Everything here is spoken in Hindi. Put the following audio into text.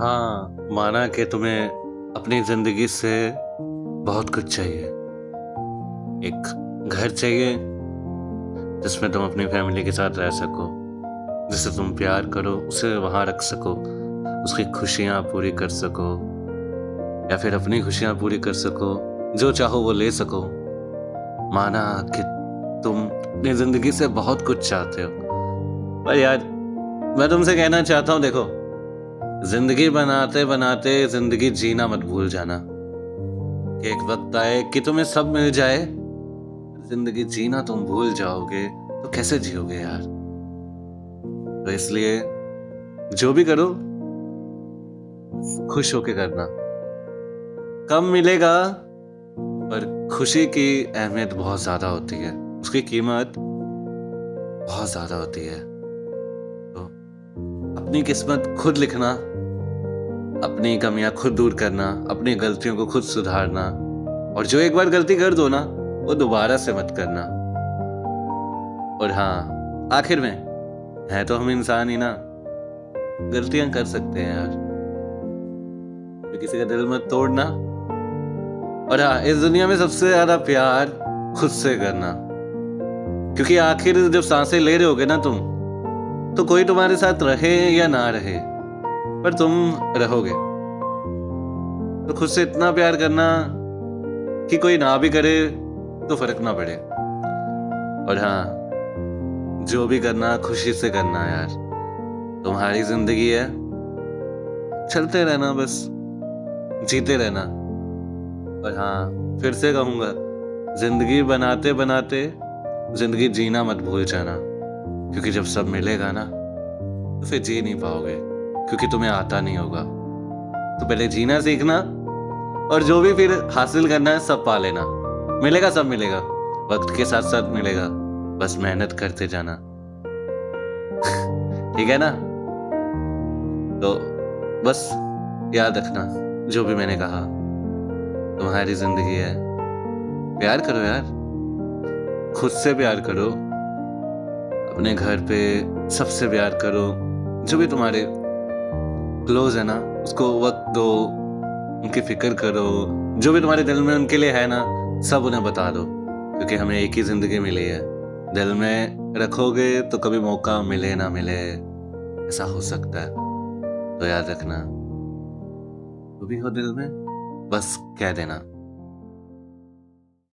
हाँ माना कि तुम्हें अपनी ज़िंदगी से बहुत कुछ चाहिए। एक घर चाहिए, जिसमें तुम अपनी फैमिली के साथ रह सको जिसे तुम प्यार करो, उसे वहाँ रख सको, उसकी खुशियाँ पूरी कर सको, या फिर अपनी खुशियाँ पूरी कर सको, जो चाहो वो ले सको। माना कि तुम अपनी ज़िंदगी से बहुत कुछ चाहते हो। पर यार, मैं तुमसे कहना चाहता हूँ, देखो ज़िंदगी बनाते बनाते ज़िंदगी जीना मत भूल जाना। एक वक्त आए कि तुम्हें सब मिल जाए। ज़िंदगी जीना तुम भूल जाओगे तो कैसे जियोगे यार? तो इसलिए जो भी करो, खुश होके करना। कम मिलेगा, पर खुशी की अहमियत बहुत ज़्यादा होती है। उसकी कीमत बहुत ज़्यादा होती है। तो अपनी किस्मत खुद लिखना। अपनी कमियाँ खुद दूर करना, अपनी गलतियों को खुद सुधारना, और जो एक बार गलती कर दो ना, वो दोबारा से मत करना। और हाँ आखिर में, है तो हम इंसान ही ना। गलतियाँ कर सकते हैं यार। तो किसी का दिल मत तोड़ना। और हाँ इस दुनिया में सबसे ज़्यादा प्यार खुद से करना। क्योंकि आखिर जब साँसें ले रहे होगे ना तुम तो कोई तुम्हारे साथ रहे या ना रहे। पर तुम रहोगे। तो खुद से इतना प्यार करना कि कोई ना भी करे तो फ़र्क ना पड़े। और हाँ जो भी करना खुशी से करना यार। तुम्हारी ज़िंदगी है। चलते रहना बस, जीते रहना। और हाँ फिर से कहूँगा, ज़िंदगी बनाते बनाते ज़िंदगी जीना मत भूल जाना। क्योंकि जब सब मिलेगा ना तो फिर जी नहीं पाओगे। क्योंकि तुम्हें आता नहीं होगा। तो पहले जीना सीखना और जो भी फिर हासिल करना है सब पा लेना। मिलेगा, सब मिलेगा। वक्त के साथ साथ मिलेगा। बस मेहनत करते जाना। ठीक है ना? तो बस याद रखना, जो भी मैंने कहा। तुम्हारी ज़िंदगी है। प्यार करो यार। खुद से प्यार करो। अपने घर पे सबसे प्यार करो। जो भी तुम्हारे क्लोज है ना, उसको वक्त दो, उनकी फ़िक्र करो, जो भी तुम्हारे दिल में उनके लिए है ना, सब उन्हें बता दो, क्योंकि हमें एक ही ज़िंदगी मिली है। दिल में रखोगे तो कभी मौका मिले ना मिले, ऐसा हो सकता है। तो याद रखना तो भी हो दिल में, बस कह देना।